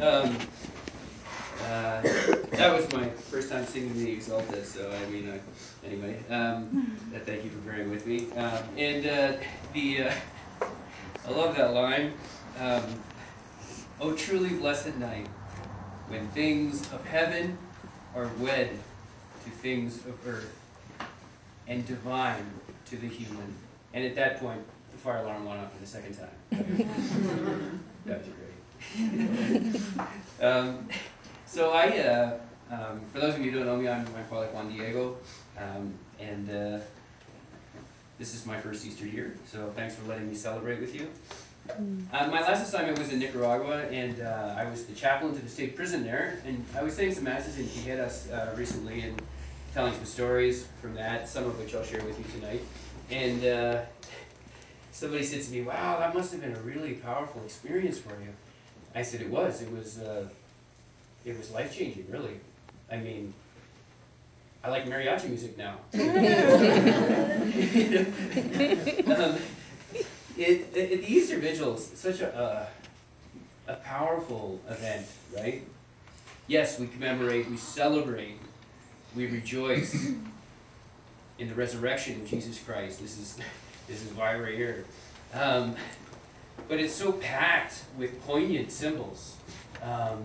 Um, uh, that was my first time singing the Exsultet, so I mean, uh, anyway, um, uh, thank you for bearing with me. Um, and uh, the, uh, I love that line. Um, oh, truly blessed night, when things of heaven are wed to things of earth, and divine to the human. And at that point, the fire alarm went off for the second time. that was great. um, so I, uh, um, for those of you who don't know me, I'm my father Juan Diego, um, and uh, this is my first Easter year. So thanks for letting me celebrate with you. Uh, my last assignment was in Nicaragua, and uh, I was the chaplain to the state prison there. And I was saying some masses in Tijeras uh, recently, and telling some stories from that, some of which I'll share with you tonight. And uh, somebody said to me, "Wow, that must have been a really powerful experience for you." I said, "It was. It was. Uh, it was life changing, really. I mean." I like mariachi music now. um, it, it, the Easter Vigil is such a, a, a powerful event, right? Yes, we commemorate, we celebrate, we rejoice in the resurrection of Jesus Christ. This is, this is why we're here. Um, but it's so packed with poignant symbols. Um,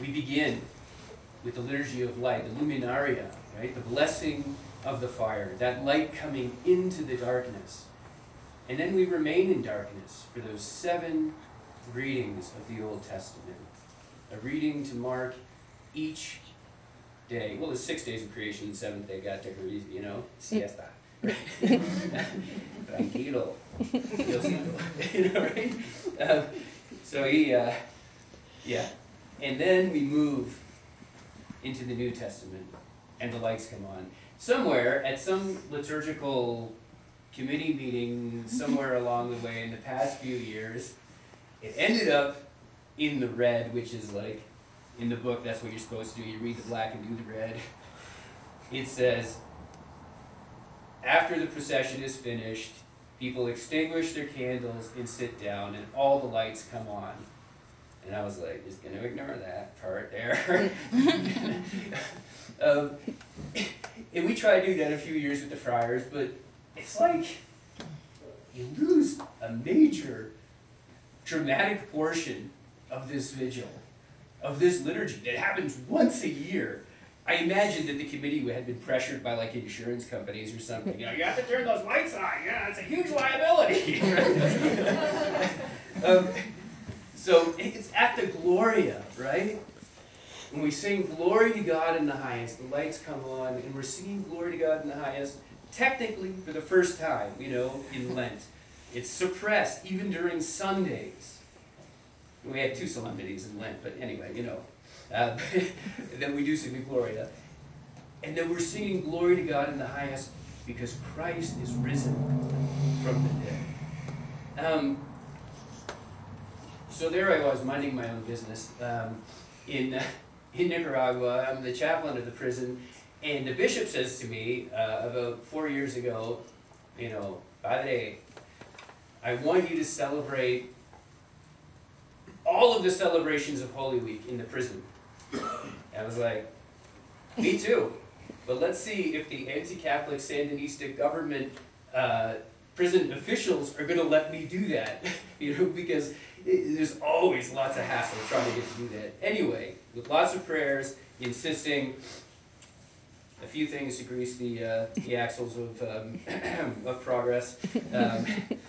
we begin with the liturgy of light, the luminaria, right? The blessing of the fire, that light coming into the darkness. And then we remain in darkness for those seven readings of the Old Testament. A reading to mark each day. Well, the six days of creation, the seventh day got took it easy, you know? Siesta. Tranquilo. you know, right? Um, so he, uh, yeah. And then we move into the New Testament, and the lights come on. Somewhere, at some liturgical committee meeting somewhere along the way in the past few years. It ended up in the red, which is like in the book, that's what you're supposed to do. You read the black and do the red. It says, after the procession is finished, people extinguish their candles and sit down, and all the lights come on. And I was like, just going to ignore that part there. um, and we tried doing that a few years with the friars, but it's like you lose a major dramatic portion of this vigil, of this liturgy that happens once a year. I imagine that the committee had been pressured by like insurance companies or something. You know, you have to turn those lights on. Yeah, it's a huge liability. um, so it's at the Gloria, right? When we sing glory to God in the highest, the lights come on, and we're singing glory to God in the highest technically for the first time, you know, in Lent. It's suppressed even during Sundays. We had two solemnities in Lent, but anyway, you know. Uh, then we do sing the Gloria. And then we're singing glory to God in the highest because Christ is risen from the dead. Um, so there I was, minding my own business um, in, uh, in Nicaragua. I'm the chaplain of the prison, and the bishop says to me uh, about four years ago, you know, Padre, I want you to celebrate all of the celebrations of Holy Week in the prison. I was like, me too. But let's see if the anti-Catholic Sandinista government uh, prison officials are going to let me do that. you know, because it, there's always lots of hassle trying to get to do that. Anyway, with lots of prayers, insisting a few things to grease the, uh, the axles of, um, of progress. Um,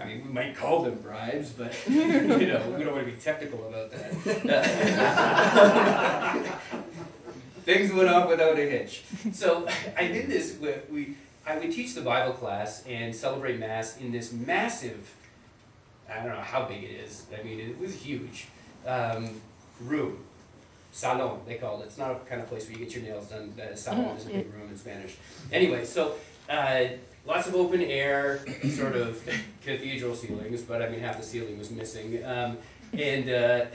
I mean, we might call them bribes, but you know, we don't want to be technical about that. things went off without a hitch. So I did this. With, we I would teach the Bible class and celebrate Mass in this massive. I don't know how big it is. I mean, it was huge um, room salon, they call it. It's not a kind of place where you get your nails done. Salon is a big room in Spanish. Anyway, so uh, lots of open air, sort of cathedral ceilings, but I mean, half the ceiling was missing. Um, and uh,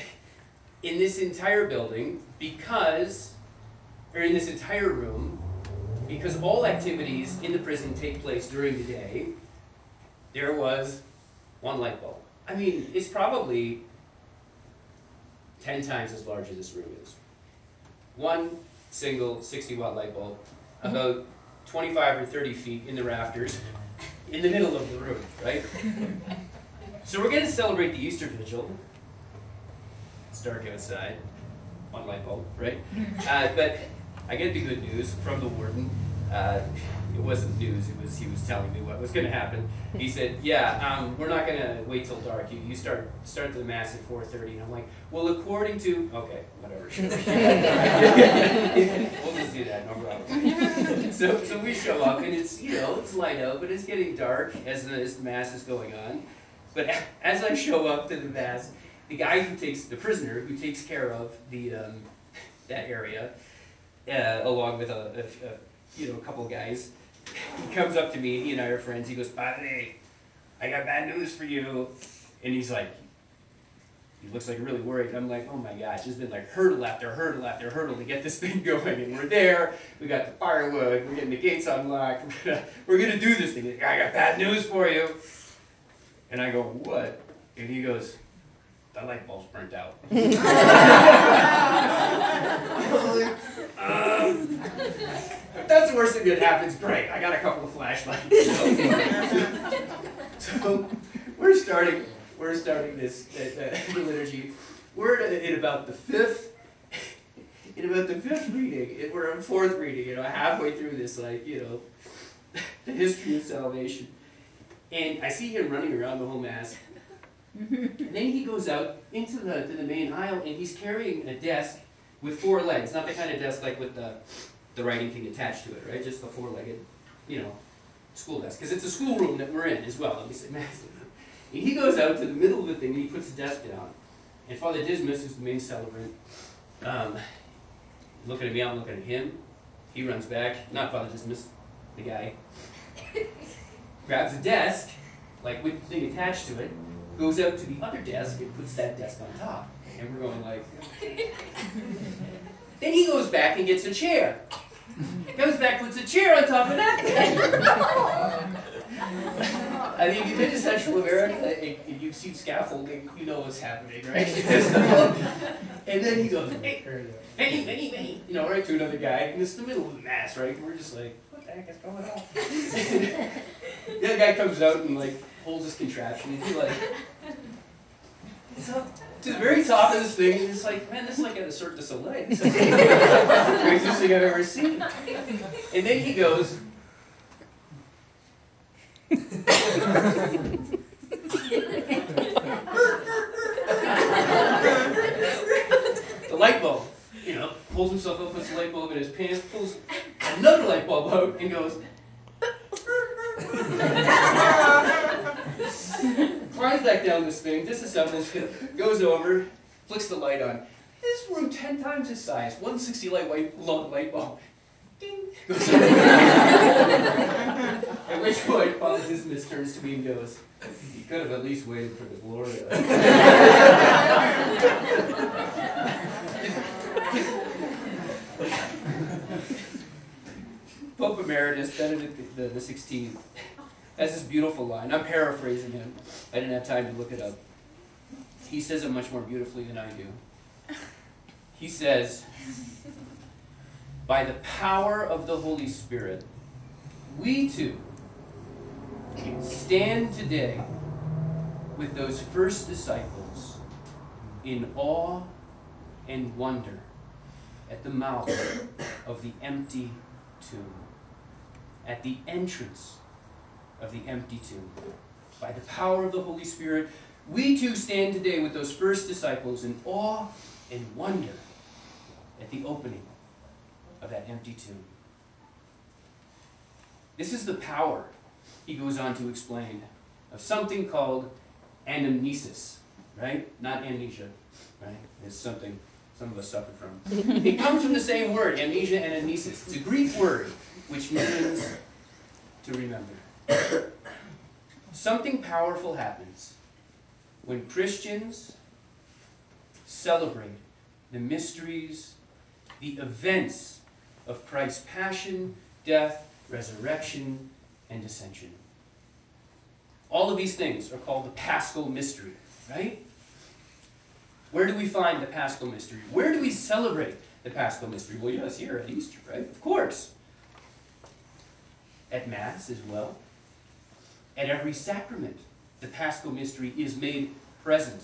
in this entire building, because, or in this entire room, because all activities in the prison take place during the day, there was one light bulb. I mean, it's probably 10 times as large as this room is. One single 60 watt light bulb, about 25 or 30 feet in the rafters, in the middle of the room, right? So we're going to celebrate the Easter Vigil. It's dark outside. One light bulb, right? Uh, but I get the good news from the warden. Uh, it wasn't news. It was he was telling me what was going to happen. He said, "Yeah, um, we're not going to wait till dark. You, you start start the mass at 4:30." And I'm like, "Well, according to okay, whatever. we'll just do that. No problem." so so we show up and it's you know it's light out, but it's getting dark as the, as the mass is going on. But as I show up to the mass, the guy who takes the prisoner who takes care of the um, that area, uh, along with a, a, a you know a couple guys he comes up to me, he and I are friends, he goes, Padre, I got bad news for you. And he's like, he looks like really worried. I'm like, oh my gosh, there's been like hurdle after hurdle after hurdle to get this thing going. And we're there, we got the firewood, we're getting the gates unlocked, we're gonna, we're gonna do this thing. I got bad news for you. And I go, what? And he goes, that light bulb's burnt out. um, that's the worst thing that happens. Great, I got a couple of flashlights. so we're starting. We're starting this uh, liturgy. We're in about the fifth. In about the fifth reading, we're on fourth reading. You know, halfway through this, like you know, the history of salvation, and I see him running around the whole mass. and then he goes out into the to the main aisle, and he's carrying a desk with four legs, not the kind of desk like with the the writing thing attached to it, right? Just the four-legged, you know, school desk. Because it's a schoolroom that we're in as well. Let me say. And he goes out to the middle of the thing and he puts the desk down. And Father Dismas, who's the main celebrant, um, looking at me, I'm looking at him. He runs back, not Father Dismas, the guy, grabs a desk, like with the thing attached to it, goes out to the other desk and puts that desk on top. And we're going like, then he goes back and gets a chair. Comes back, puts a chair on top of that thing. I mean, if you've been to Central America and you've seen scaffolding, you know what's happening, right? and then he goes, hey, hey, hey, hey, you know, right to another guy, and it's the middle of the mass, right? And we're just like, what the heck is going on? the other guy comes out and like holds his contraption, and he's like, so, to the very top of this thing, and it's like, man, this is like at a Cirque du Soleil. This is the craziest thing I've ever seen. And then he goes, the light bulb, you know, pulls himself up, puts the light bulb in his pants, pulls another light bulb out, and goes, climbs back down this thing, disassembles it, goes over, flicks the light on. This room ten times his size, 160 light white long light bulb. Ding. At which point, Dismas turns to me and goes, "You could have at least waited for the Gloria." Pope Emeritus Benedict the, the 16th has this beautiful line. I'm paraphrasing him. I didn't have time to look it up. He says it much more beautifully than I do. He says, By the power of the Holy Spirit, we too stand today with those first disciples in awe and wonder at the mouth of the empty tomb, at the entrance of the empty tomb. By the power of the Holy Spirit, we too stand today with those first disciples in awe and wonder at the opening of that empty tomb. This is the power, he goes on to explain, of something called anamnesis, right? Not amnesia, right? It's something some of us suffer from. it comes from the same word, amnesia and amnesis. It's a Greek word which means to remember. Something powerful happens when Christians celebrate the mysteries, the events of Christ's passion, death, resurrection, and ascension. All of these things are called the paschal mystery, right? Where do we find the Paschal mystery? Where do we celebrate the Paschal mystery? Well, yes, here at Easter, right? Of course. At Mass as well. At every sacrament, the Paschal mystery is made present.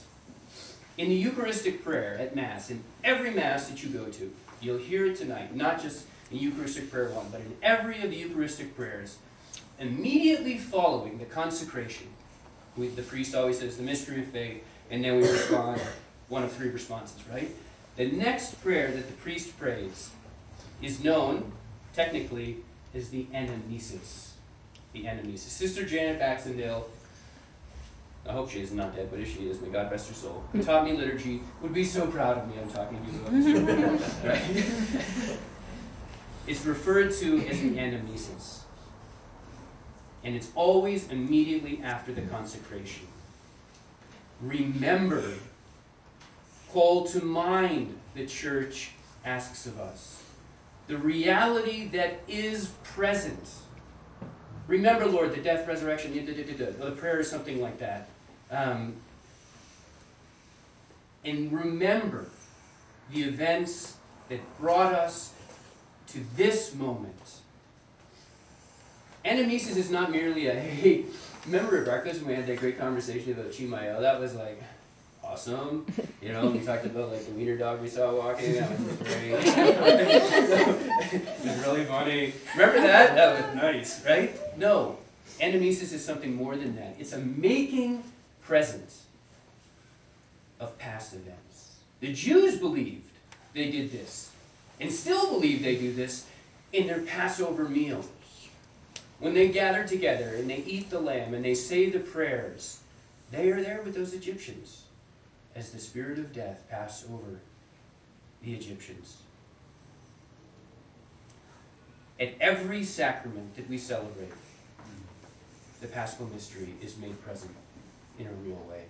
In the Eucharistic prayer at Mass, in every Mass that you go to, you'll hear it tonight, not just in Eucharistic prayer one, but in every of the Eucharistic prayers, immediately following the consecration, we, the priest always says the mystery of faith, and then we respond one of three responses, right? The next prayer that the priest prays is known, technically, as the anamnesis the enemies. Sister Janet Baxendale, I hope she is not dead, but if she is, may God rest her soul, who taught me liturgy, would be so proud of me I'm talking to you about this. right? it's referred to as the anamnesis. And it's always immediately after the consecration. Remember, call to mind, the church asks of us. The reality that is present Remember, Lord, the death, resurrection, the prayer is something like that. Um, and remember the events that brought us to this moment. Anamnesis is not merely a, hey, remember at breakfast when we had that great conversation about Chimayo? That was like, awesome. You know, we talked about like the wiener dog we saw walking. That was great. it was really funny. Remember that? That was nice, right? No, anamnesis is something more than that. It's a making present of past events. The Jews believed they did this, and still believe they do this in their Passover meal. When they gather together and they eat the lamb and they say the prayers, they are there with those Egyptians as the spirit of death passed over the Egyptians. At every sacrament that we celebrate, the Paschal mystery is made present in a real way.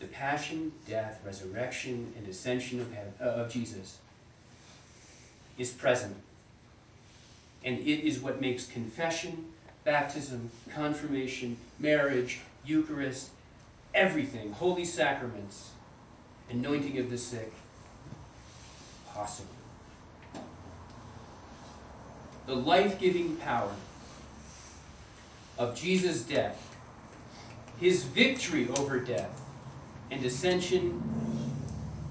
The passion, death, resurrection, and ascension of, heaven, uh, of Jesus is present. And it is what makes confession, baptism, confirmation, marriage, Eucharist, everything, holy sacraments, anointing of the sick, possible. The life giving power of Jesus' death, his victory over death, and ascension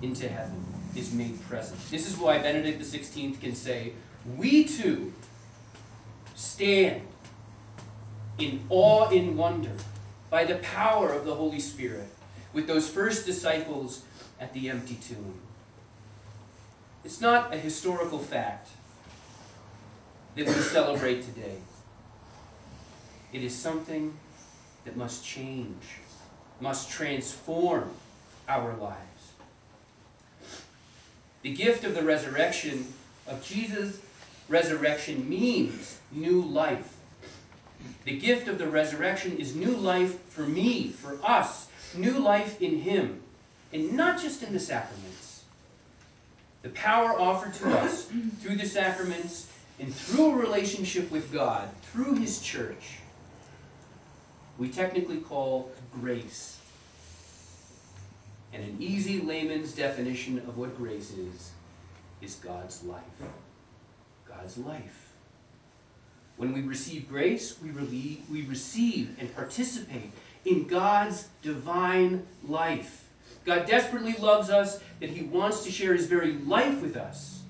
into heaven is made present. This is why Benedict XVI can say, We too stand in awe and wonder by the power of the Holy Spirit with those first disciples at the empty tomb. It's not a historical fact that we celebrate today. It is something that must change, must transform our lives. The gift of the resurrection of Jesus' resurrection means new life. The gift of the resurrection is new life for me, for us, new life in Him, and not just in the sacraments. The power offered to us through the sacraments and through a relationship with God, through His church, we technically call grace. And an easy layman's definition of what grace is, is God's life. God's life. When we receive grace, we, relieve, we receive and participate in God's divine life. God desperately loves us that He wants to share His very life with us.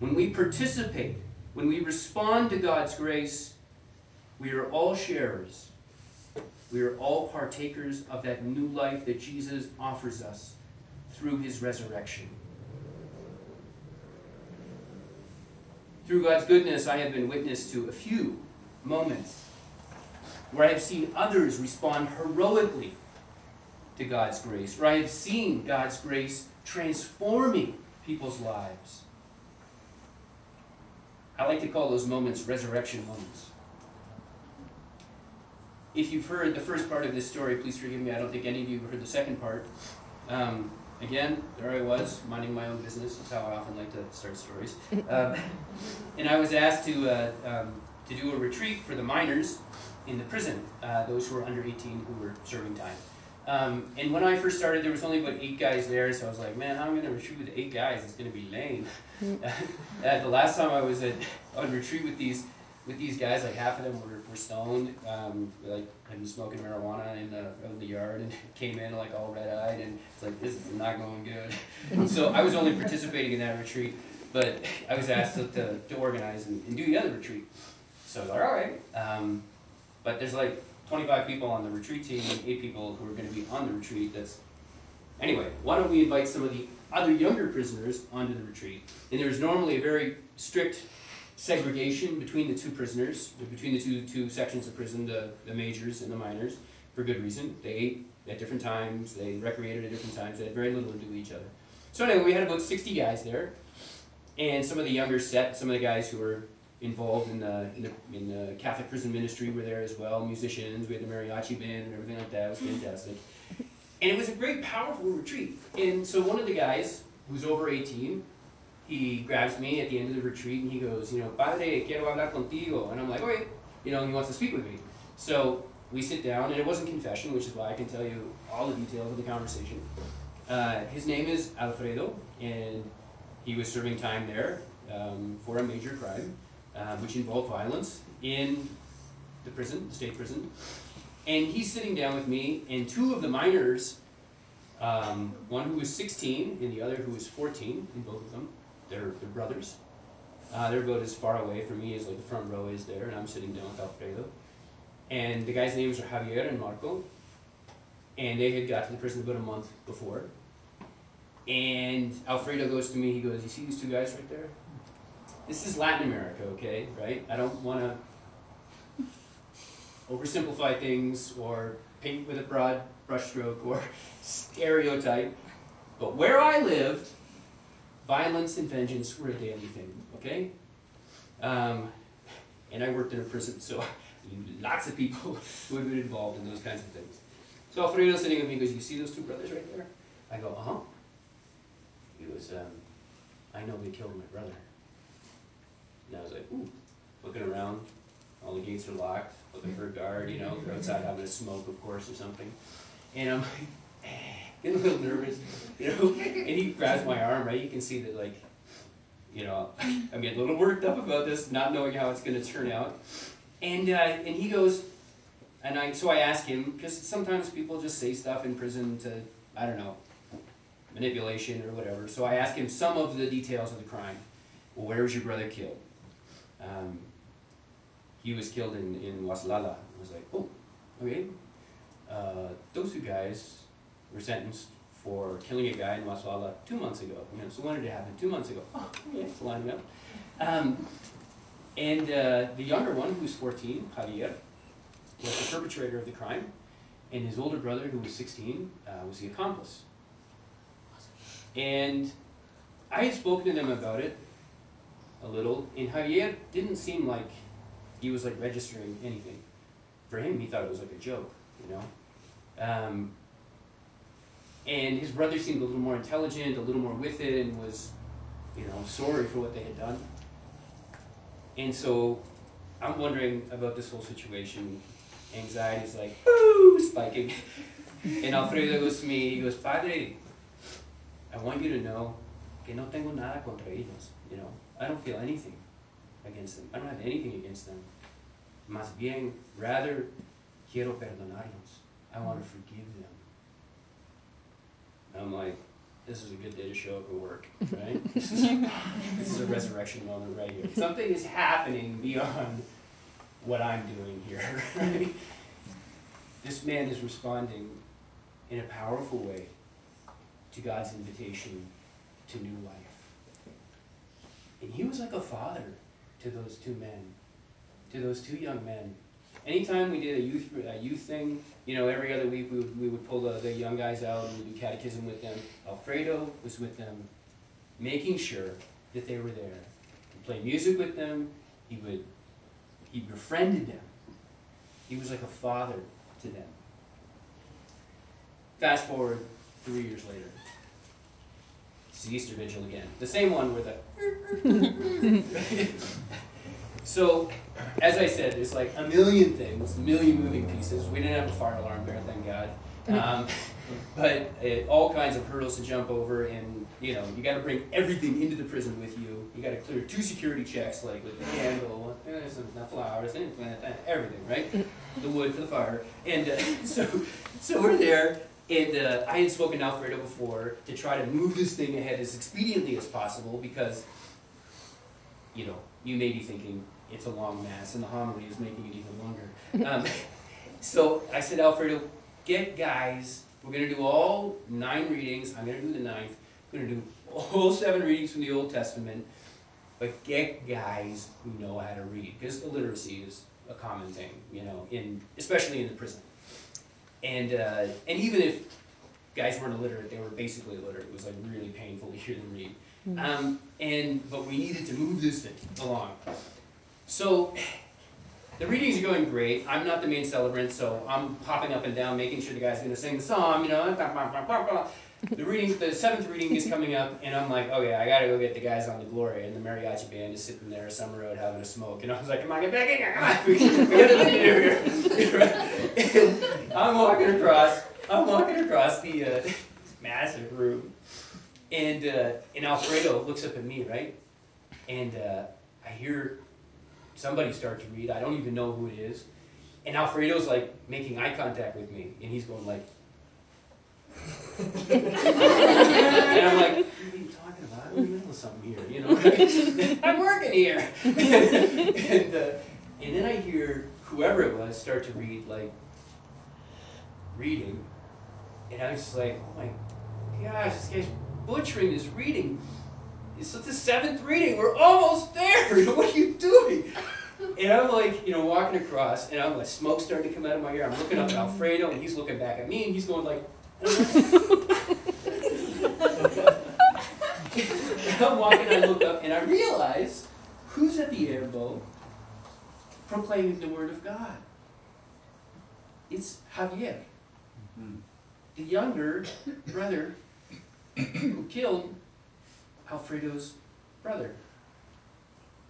When we participate, when we respond to God's grace, we are all sharers. We are all partakers of that new life that Jesus offers us through His resurrection. Through God's goodness, I have been witness to a few moments where I have seen others respond heroically to God's grace, where I have seen God's grace transforming people's lives. I like to call those moments resurrection moments. If you've heard the first part of this story, please forgive me. I don't think any of you have heard the second part. Um, again, there I was, minding my own business. That's how I often like to start stories. Um, and I was asked to, uh, um, to do a retreat for the minors in the prison, uh, those who were under 18 who were serving time. Um, and when I first started, there was only about eight guys there, so I was like, man, how am I going to retreat with eight guys? It's going to be lame. uh, the last time I was at on retreat with these with these guys, like half of them were stoned, um, like had been smoking marijuana in the, in the yard, and came in like all red eyed, and it's like this is not going good. so I was only participating in that retreat, but I was asked to, to, to organize and, and, do the other retreat. So I was like, all right, um, but there's like 25 people on the retreat team, and eight people who are going to be on the retreat. That's anyway. Why don't we invite some of the other younger prisoners onto the retreat? And there's normally a very strict segregation between the two prisoners, between the two two sections of prison, the, the majors and the minors, for good reason. They ate at different times, they recreated at different times, they had very little to do with each other. So anyway, we had about 60 guys there, and some of the younger set, some of the guys who were involved in the, in the, in the Catholic prison ministry were there as well, musicians, we had the mariachi band and everything like that, it was fantastic. And it was a great, powerful retreat. And so one of the guys, who's over 18, he grabs me at the end of the retreat and he goes, you know, Padre, quiero hablar contigo. And I'm like, okay, you know, he wants to speak with me. So we sit down, and it wasn't confession, which is why I can tell you all the details of the conversation. Uh, his name is Alfredo, and he was serving time there um, for a major crime, uh, which involved violence in the prison, the state prison. And he's sitting down with me, and two of the minors, um, one who was 16 and the other who was 14, in both of them, they're, they're brothers. Uh, they're about as far away from me as like the front row is there, and I'm sitting down with Alfredo. And the guys' names are Javier and Marco. And they had got to the prison about a month before. And Alfredo goes to me, he goes, You see these two guys right there? This is Latin America, okay, right? I don't want to oversimplify things or paint with a broad brushstroke or stereotype. But where I lived, violence and vengeance were a daily thing, okay? Um, and I worked in a prison, so lots of people who had been involved in those kinds of things. So Alfredo's sitting with me goes, You see those two brothers right there? I go, Uh huh. He goes, um, I know they killed my brother. And I was like, Ooh, looking around, all the gates are locked, looking for a guard, you know, they're outside having a smoke, of course, or something. And I'm like, getting a little nervous, you know. And he grabs my arm, right? You can see that, like, you know, I'm getting a little worked up about this, not knowing how it's going to turn out. And uh, and he goes, and I so I ask him because sometimes people just say stuff in prison to I don't know manipulation or whatever. So I ask him some of the details of the crime. Well, where was your brother killed? Um, he was killed in in Waslala. I was like, oh, okay. Uh, those two guys were sentenced for killing a guy in Waslala two months ago. You know, so when did it happen? Two months ago. Oh, yeah, it's lining up. Um, and uh, the younger one, who was 14, Javier, was the perpetrator of the crime, and his older brother, who was 16, uh, was the accomplice. And I had spoken to them about it a little, and Javier didn't seem like he was like registering anything. For him, he thought it was like a joke, you know. Um, and his brother seemed a little more intelligent, a little more with it, and was, you know, sorry for what they had done. And so I'm wondering about this whole situation. Anxiety is like, woo, spiking. and Alfredo goes to me, he goes, Padre, I want you to know que no tengo nada contra ellos. You know, I don't feel anything against them. I don't have anything against them. Más bien, rather, quiero perdonarlos. I want to forgive them. I'm like, this is a good day to show up at work, right? this, is, this is a resurrection moment right here. Something is happening beyond what I'm doing here, right? This man is responding in a powerful way to God's invitation to new life. And he was like a father to those two men, to those two young men anytime we did a youth a youth thing, you know, every other week we would, we would pull the, the young guys out and we'd do catechism with them. Alfredo was with them, making sure that they were there. He'd play music with them. He would he befriended them. He was like a father to them. Fast forward three years later. It's the Easter Vigil again. The same one with the So, as I said, there's like a million things, a million moving pieces. We didn't have a fire alarm there, thank God. Um, but uh, all kinds of hurdles to jump over, and you know you got to bring everything into the prison with you. You got to clear two security checks, like with the candle, uh, some flowers, and everything, right? The wood for the fire, and uh, so so we're there, and uh, I had spoken to Alfredo before to try to move this thing ahead as expediently as possible because, you know, you may be thinking it's a long mass, and the homily is making it even longer. Um, so I said, Alfredo, get guys we're going to do all nine readings. I'm going to do the ninth. I'm going to do all seven readings from the Old Testament. But get guys who know how to read, because illiteracy is a common thing, you know, in especially in the prison. And uh, and even if guys weren't illiterate, they were basically illiterate. It was like really painful to hear them read. Mm-hmm. Um, and but we needed to move this thing along. So the readings are going great. I'm not the main celebrant, so I'm popping up and down, making sure the guy's are going to sing the song, you know. The reading, the seventh reading is coming up, and I'm like, okay, I got to go get the guys on the Gloria, and the mariachi band is sitting there, Summer Road, having a smoke. And I was like, come on, get back in here, come on, we got to do here. I'm walking across, I'm walking across the uh, massive room, and uh, and Alfredo looks up at me, right, and uh, I hear somebody start to read. I don't even know who it is. And Alfredo's like making eye contact with me, and he's going like, and I'm like, what are you talking about? I'm in the middle of something here, you know? I'm working here. and, uh, and then I hear whoever it was start to read, like, reading. And I was just like, oh my gosh, this guy's butchering this reading. It's the seventh reading. We're almost there. what are you doing? And I'm like, you know, walking across, and I'm like, smoke starting to come out of my ear. I'm looking up at Alfredo, and he's looking back at me, and he's going like. I'm walking, I look up, and I realize who's at the ambo proclaiming the word of God. It's Javier, mm-hmm. the younger brother who killed Alfredo's brother,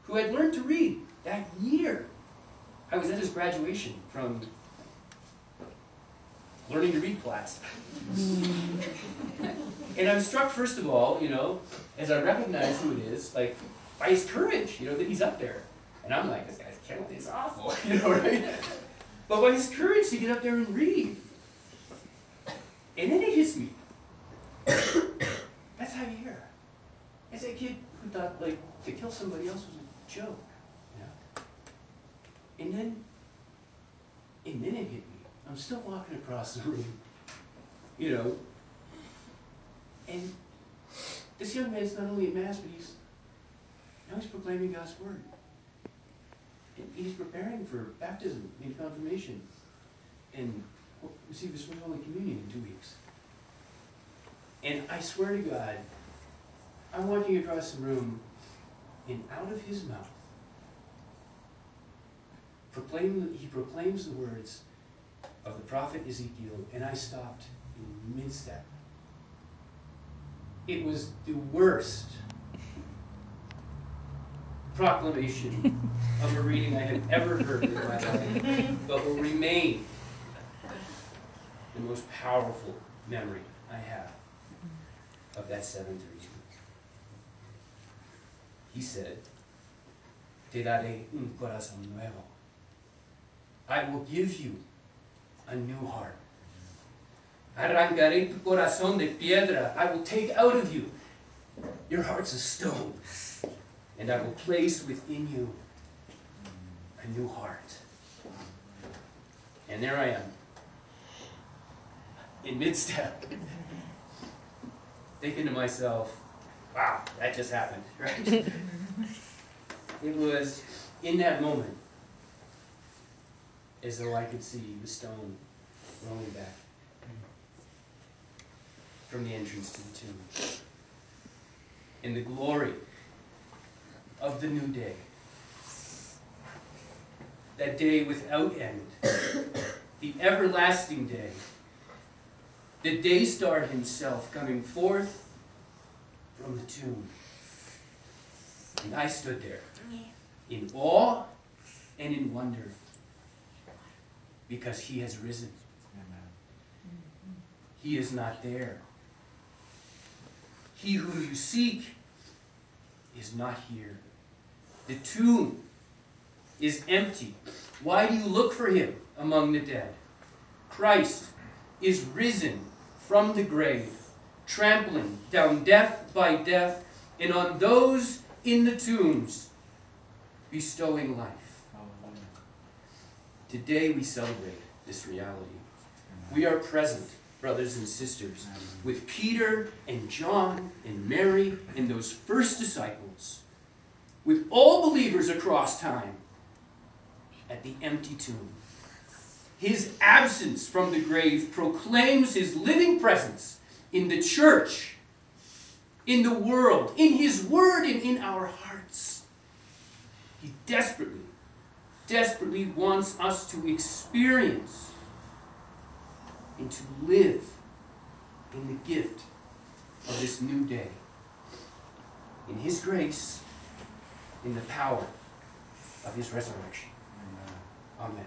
who had learned to read that year. I was at his graduation from learning to read class. and I'm struck, first of all, you know, as I recognize who it is, like, by his courage, you know, that he's up there. And I'm like, this guy's killing It's awful, you know, right? But by his courage to get up there and read. And then it hits me. That's how you hear. As a kid who thought, like, to kill somebody else was a joke. And then, and then it hit me. I'm still walking across the room, you know, and this young man's not only at Mass, but he's now he's proclaiming God's word. And he's preparing for baptism and confirmation and receive his Holy Communion in two weeks. And I swear to God, I'm walking across the room, and out of his mouth proclaim, he proclaims the words of the prophet Ezekiel, and I stopped in mid step. It was the worst proclamation of a reading I have ever heard in my life, but will remain the most powerful memory I have of that seventh reading. He said, Te daré un corazón nuevo I will give you a new heart. Arrancaré tu corazón de piedra. I will take out of you your hearts of stone, and I will place within you a new heart. And there I am, in mid step, thinking to myself, wow, that just happened, right? it was in that moment as though I could see the stone rolling back from the entrance to the tomb. In the glory of the new day, that day without end, the everlasting day, the day star himself coming forth from the tomb. And I stood there in awe and in wonder because he has risen. Amen. he is not there. He whom you seek is not here. The tomb is empty. Why do you look for him among the dead? Christ is risen from the grave, trampling down death by death, and on those in the tombs, bestowing life. Today we celebrate this reality. We are present, brothers and sisters, with Peter and John and Mary and those first disciples, with all believers across time at the empty tomb. His absence from the grave proclaims his living presence in the church, in the world, in his word, and in our hearts. He desperately, desperately wants us to experience and to live in the gift of this new day. In his grace, in the power of his resurrection. Amen.